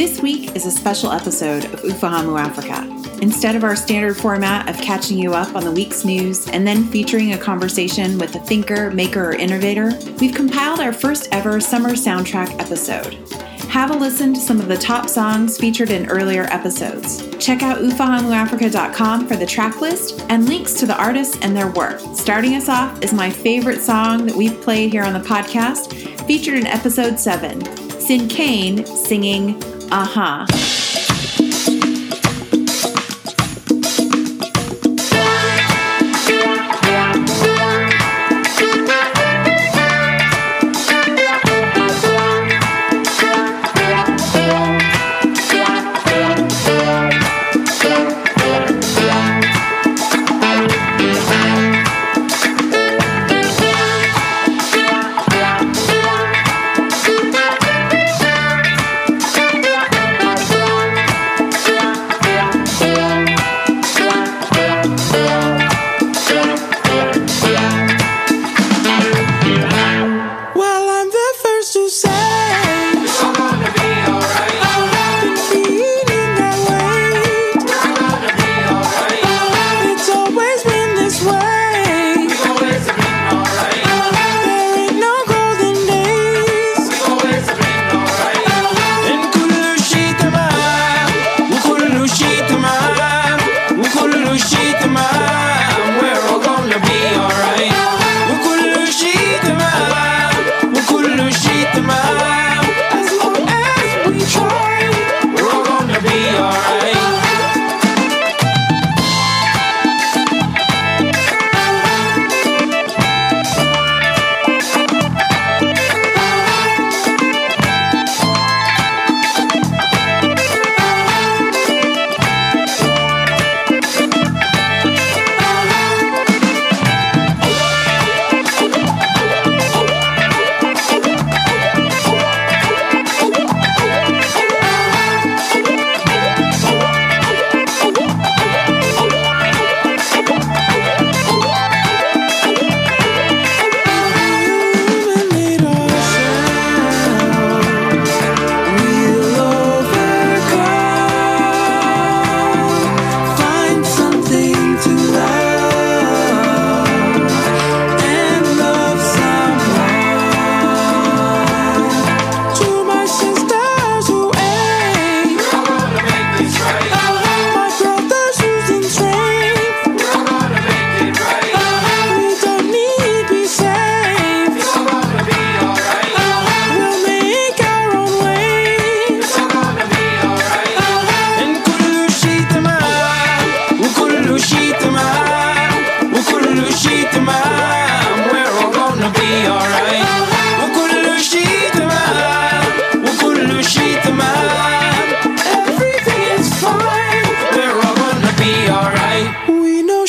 This week is a special episode of Ufahamu Africa. Instead of our standard format of catching you up on the week's news and then featuring a conversation with a thinker, maker, or innovator, we've compiled our first ever summer soundtrack episode. Have a listen to some of the top songs featured in earlier episodes. Check out ufahamuafrica.com for the track list and links to the artists and their work. Starting us off is my favorite song that we've played here on the podcast, featured in episode 7 Sinkane singing Uh-huh.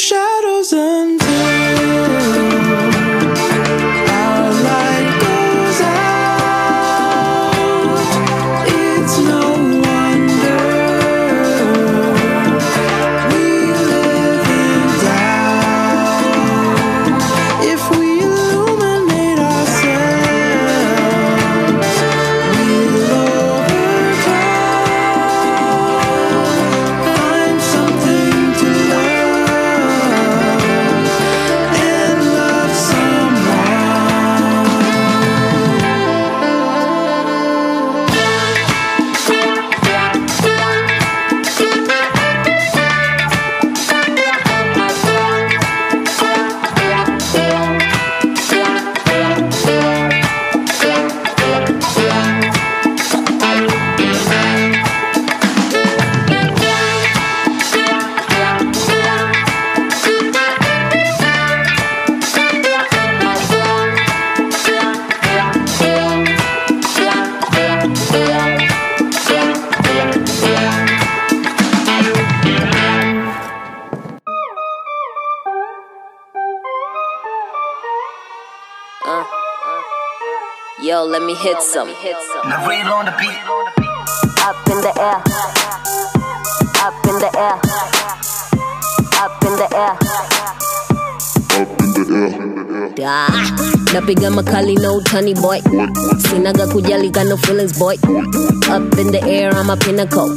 shadows and hit some. Nareel on the beat. Up in the air. Up in the air. Up in the air. Up in the air. Da. Napiga makali no tiny boy. Sinaga kujali got no feelings boy. Up in the air I'm a pinnacle.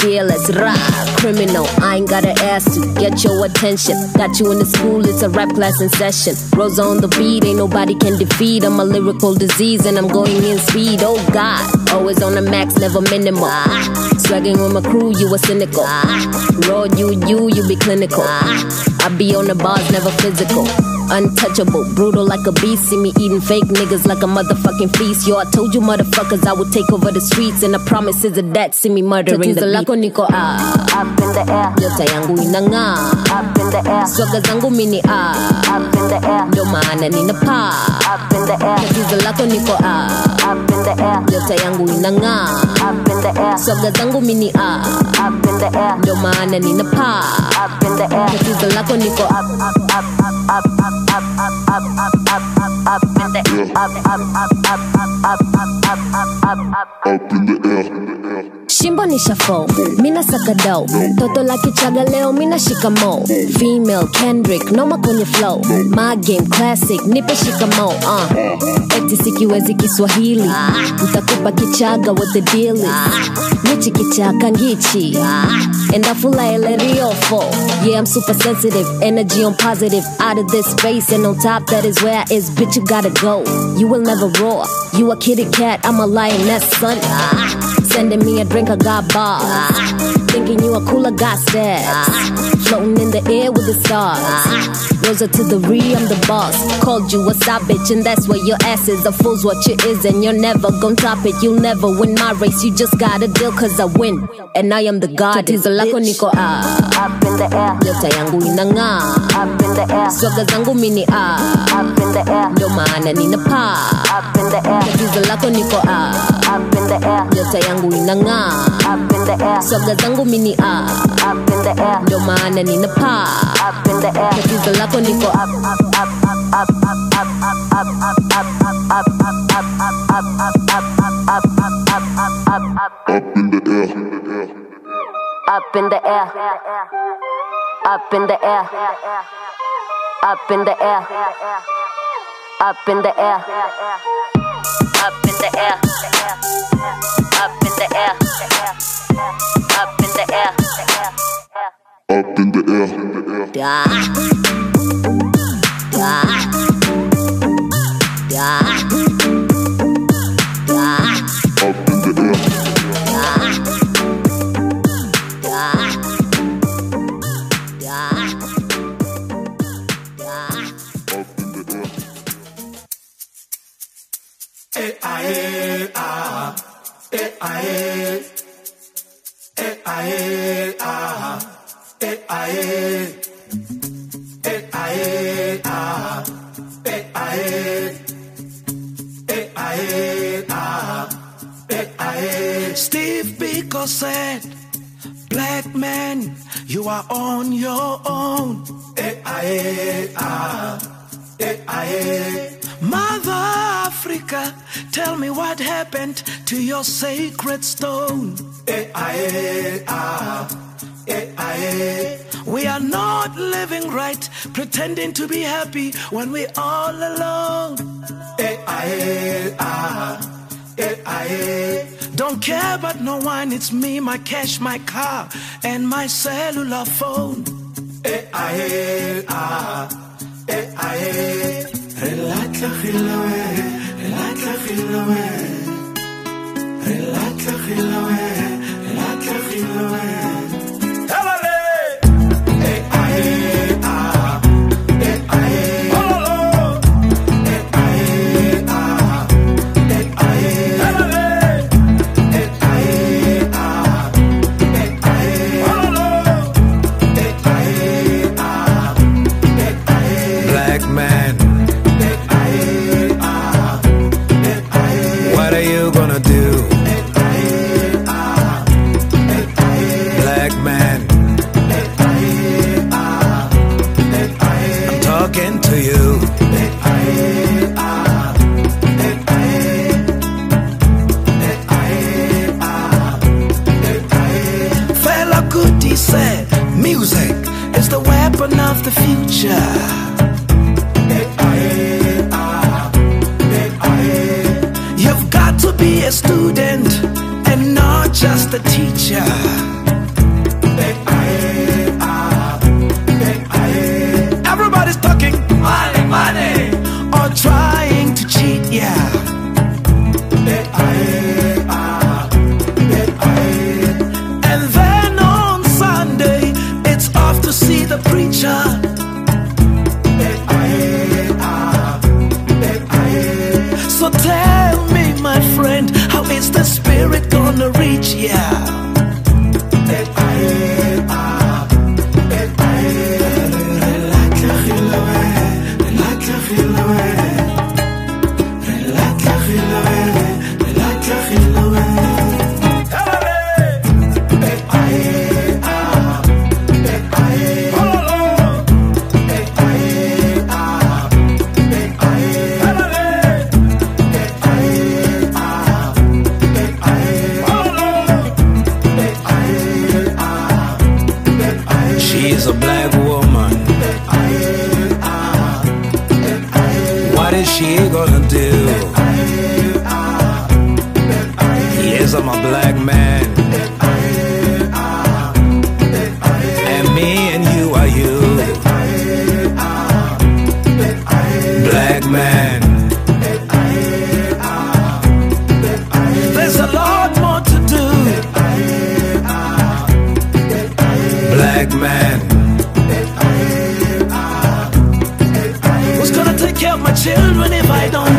Fearless, rah, criminal. I ain't gotta ask to get your attention. Got you in the school, it's a rap class in session. Rosa on the beat, ain't nobody can defeat. I'm a lyrical disease and I'm going in speed. Oh God, always on the max, never minimal. Swagging with my crew, you a cynical. Raw, you, you, you be clinical. I be on the bars, never physical Untouchable, brutal like a beast. See me eating fake niggas like a motherfucking feast. Yo, I told you motherfuckers I would take over the streets, and the promises of that see me murdering Tatizo the lako niko ah. Up in the air. Nyota yangu inang'aa. Up in the air. Swaga zangu mini ah. Up in the air. Ndio maana nina paa. Up in the air. Tatizo lako niko ah. Up in the air. Nyota yangu inang'aa. Up in the air. Swaga zangu mini ah. Up in the air. Ndio maana nina paa. Up in the air. Tatizo lako niko up, up, up, up up, up, up, up, up, Shimbo ni shafo, mina sakado Toto la kichaga leo, mina shikamo Female Kendrick, noma kwenye flow. My game classic, nipe shikamo uh. Eti sikiwezi kiswahili. Ntakupa kichaga what the deal is kichaka ngichi. Endafula ele riofo. Yeah, I'm super sensitive, energy on positive. Out of this space and on top that is where I is. Bitch, you gotta go, you will never roar. You a kitty cat, I'm a lioness, son Sending me a drink, I got bars. Thinking you a cooler, stats. Floating in the air with the stars. Rosa to the re, I'm the boss. Called you a side bitch, and that's where your ass is. A fool's what you is, and you're never gonna top it. You'll never win my race, you just gotta deal, cause I win. And I am the god. Tatizo lako niko ah. Up in the air. Nyota yangu inang'aa. Up in the air. Swaga zangu mini ah. Up in the air. Ndio maana nina paa. Up in the air. Tatizo lako niko ah. Up in the air. Nyota yangu inang'aa. Up in the air. Swaga zangu mini ah. Up in the air. Ndio maana nina paa. Up in the air. Tatizo lako niko up, up, up, up, up, up, up, up, up, up, up, up, in the air. up, in the air. Up in the air. Up in the air. Up in the air. Up in the air. Up Ah. You are on your own. Eh, ah, eh, eh, ah. Ah, Mother Africa, tell me what happened to your sacred stone. We are not living right, pretending to be happy when we're all alone. Don't care about no one, it's me, my cash, my car, and my cellular phone. Relax la khilawe, relax la khilawe, relax la khilawe, relax la khilawe. Teacher. My children if I don't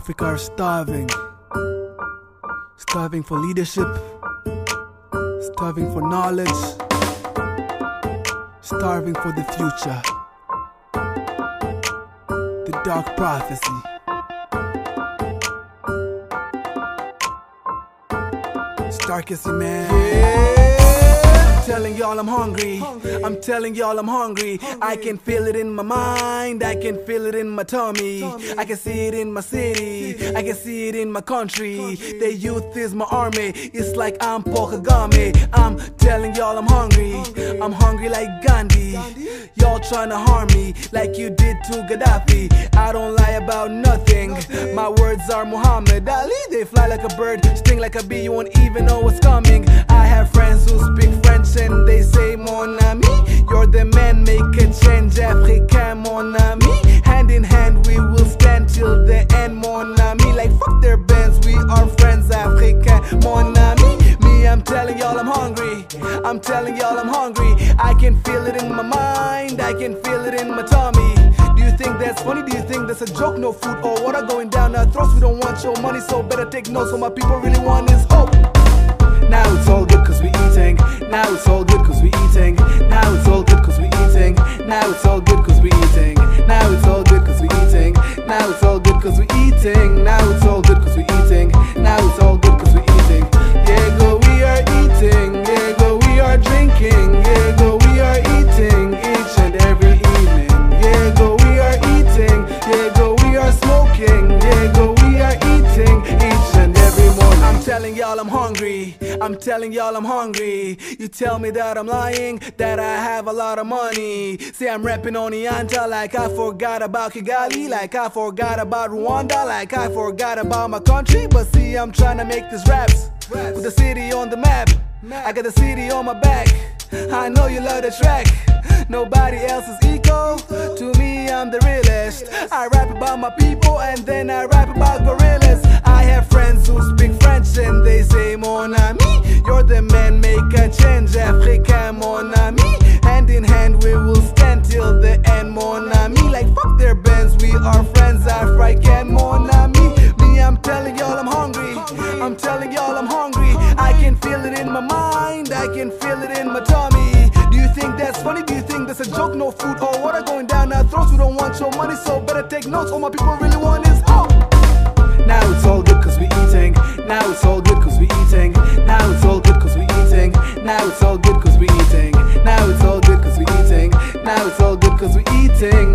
Africa are starving. Starving for leadership, starving for knowledge, starving for the future. The dark prophecy. Starkissy man. I'm telling y'all I'm hungry. I'm telling y'all I'm hungry. I can feel it in my mind. I can feel it in my tummy. I can see it in my city. I can see it in my country. The youth is my army. It's like I'm Paul Kagame. I'm telling y'all I'm hungry. I'm hungry like Gandhi. Y'all trying to harm me like you did to Gaddafi. I don't lie about nothing. My words are Muhammad Ali. They fly like a bird, sting like a bee. You won't even know what's coming. I have friends who speak French and they say, Mon ami, you're the man, make a change, Africain, mon ami. Hand in hand, we will stand till the end, mon ami. Like, fuck their bands, we are friends, Africain, mon ami. Me, I'm telling y'all I'm hungry. I'm telling y'all I'm hungry. I can feel it in my mind, I can feel it in my tummy. Do you think that's funny? Do you think that's a joke? No food or water going down our throats. We don't want your money, so better take notes. What my people really want is hope. Now it's all Now it's all hungry. I'm telling y'all I'm hungry. You tell me that I'm lying, that I have a lot of money. Say I'm rapping on Ianta like I forgot about Kigali, like I forgot about Rwanda, like I forgot about my country. But see, I'm trying to make these raps with the city on the map. I got the city on my back. I know you love the track. Nobody else is equal to me. I'm the realest. I rap about my people and then I rap about gorillas. Friends who speak French and they say mon ami. You're the man, make a change, Africain, mon ami. Hand in hand, we will stand till the end, mon ami. Like fuck their bands, we are friends, African, mon ami. Me, I'm telling y'all I'm hungry. I'm telling y'all I'm hungry. I can feel it in my mind, I can feel it in my tummy. Do you think that's funny? Do you think that's a joke? No food or water going down our throats. We don't want your money, so better take notes. All my people really want is hope. Now it's all Now it's all good cause we eating. Now it's all good cause we eating. Now it's all good cause we eating. Now it's all good cause we eating. Now it's all good cause we eating.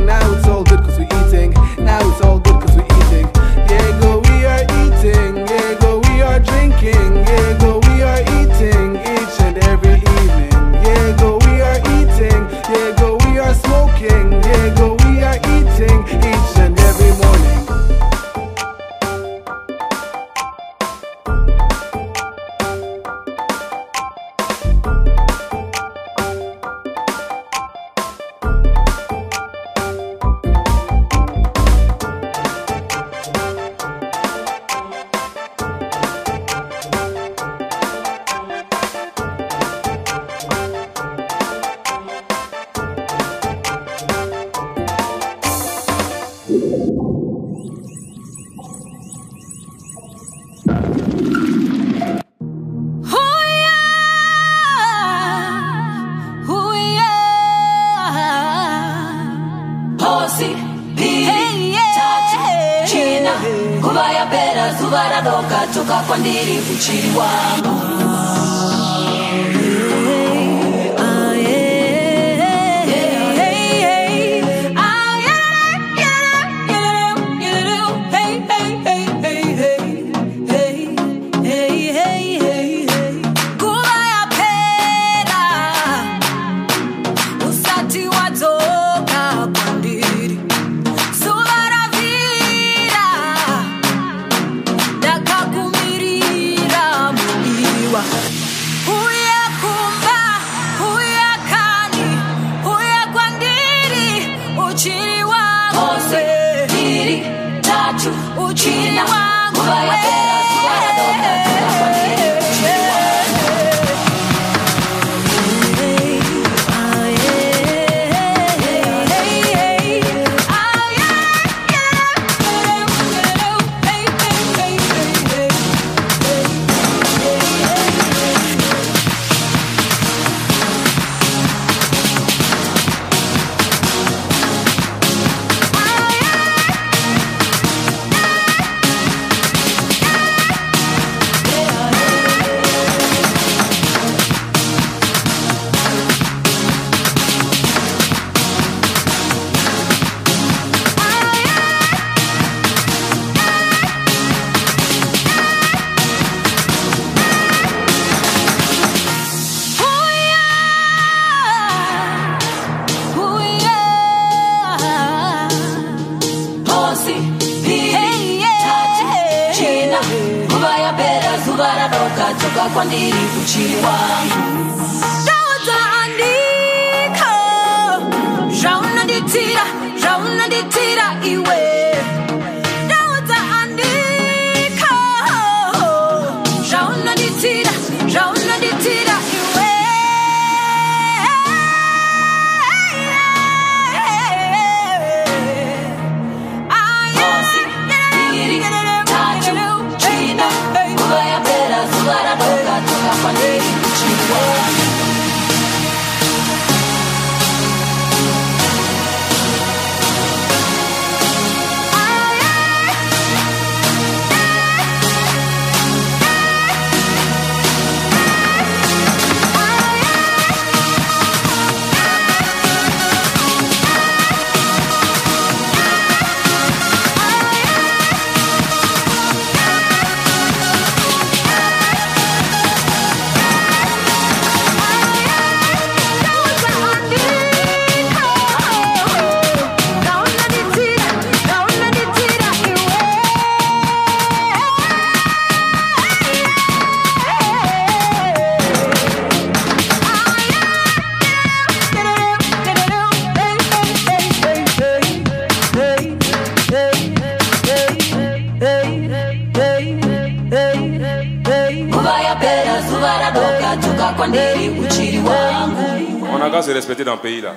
Dans le pays là.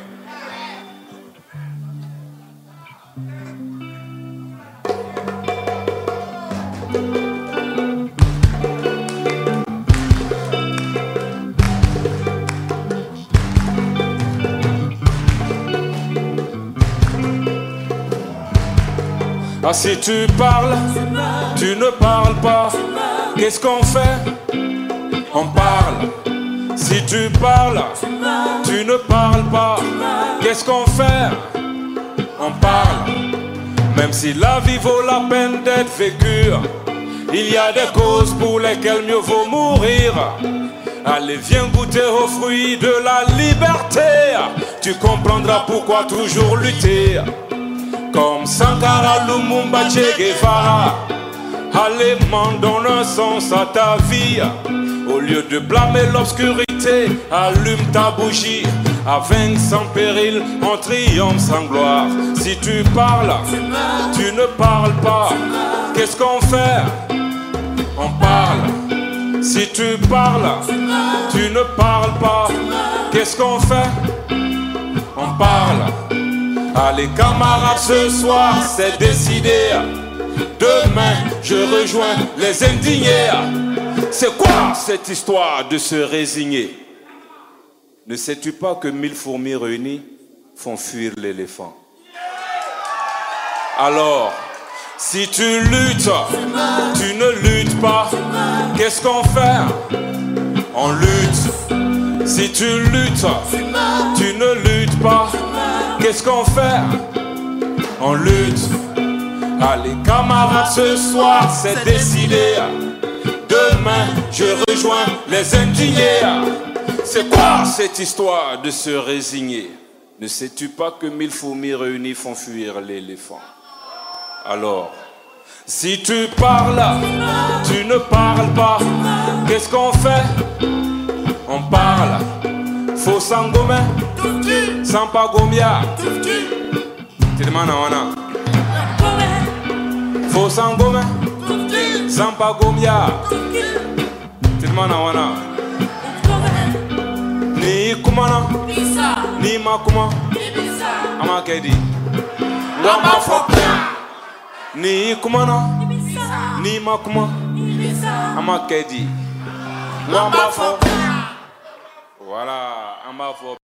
Ah si tu parles, tu ne parles pas. Qu'est-ce qu'on fait? On parle. Si tu parles, tu ne parles pas. Qu'est-ce qu'on fait? On parle. Même si la vie vaut la peine d'être vécue, il y a des causes pour lesquelles mieux vaut mourir. Allez, viens goûter aux fruits de la liberté. Tu comprendras pourquoi toujours lutter. Comme Sankara Lumumba Che Guevara. Allez, m'en donne un sens à ta vie. Au lieu de blâmer l'obscurité, allume ta bougie. À vaincre sans péril, on triomphe sans gloire. Si tu parles, tu ne parles pas. Qu'est-ce qu'on fait? On parle. Si tu parles, tu ne parles pas. Qu'est-ce qu'on fait? On parle. Allez camarades, ce soir c'est décidé. Demain je rejoins les indignés. C'est quoi cette histoire de se résigner? Ne sais-tu pas que mille fourmis réunies font fuir l'éléphant? Alors, si tu luttes, tu ne luttes pas. Qu'est-ce qu'on fait? On lutte. Si tu luttes, tu ne luttes pas. Qu'est-ce qu'on fait? On lutte. Allez camarades, ce soir c'est décidé. Demain je rejoins les indignés. C'est quoi cette histoire de se résigner? Ne sais-tu pas que mille fourmis réunies font fuir l'éléphant? Alors, si tu parles, tu ne parles pas. Qu'est-ce qu'on fait? On parle. Faut s'engommer, sans pas gomia. Tilimana wana. Faut s'engommer, sans pas gomia. Tilimana wana. Ni kumana, ni makuma. Ama kedi. Ngamba fokya. Ni kumana, ni makuma. Ama kedi. Ngamba fokya. Voilà, bas fort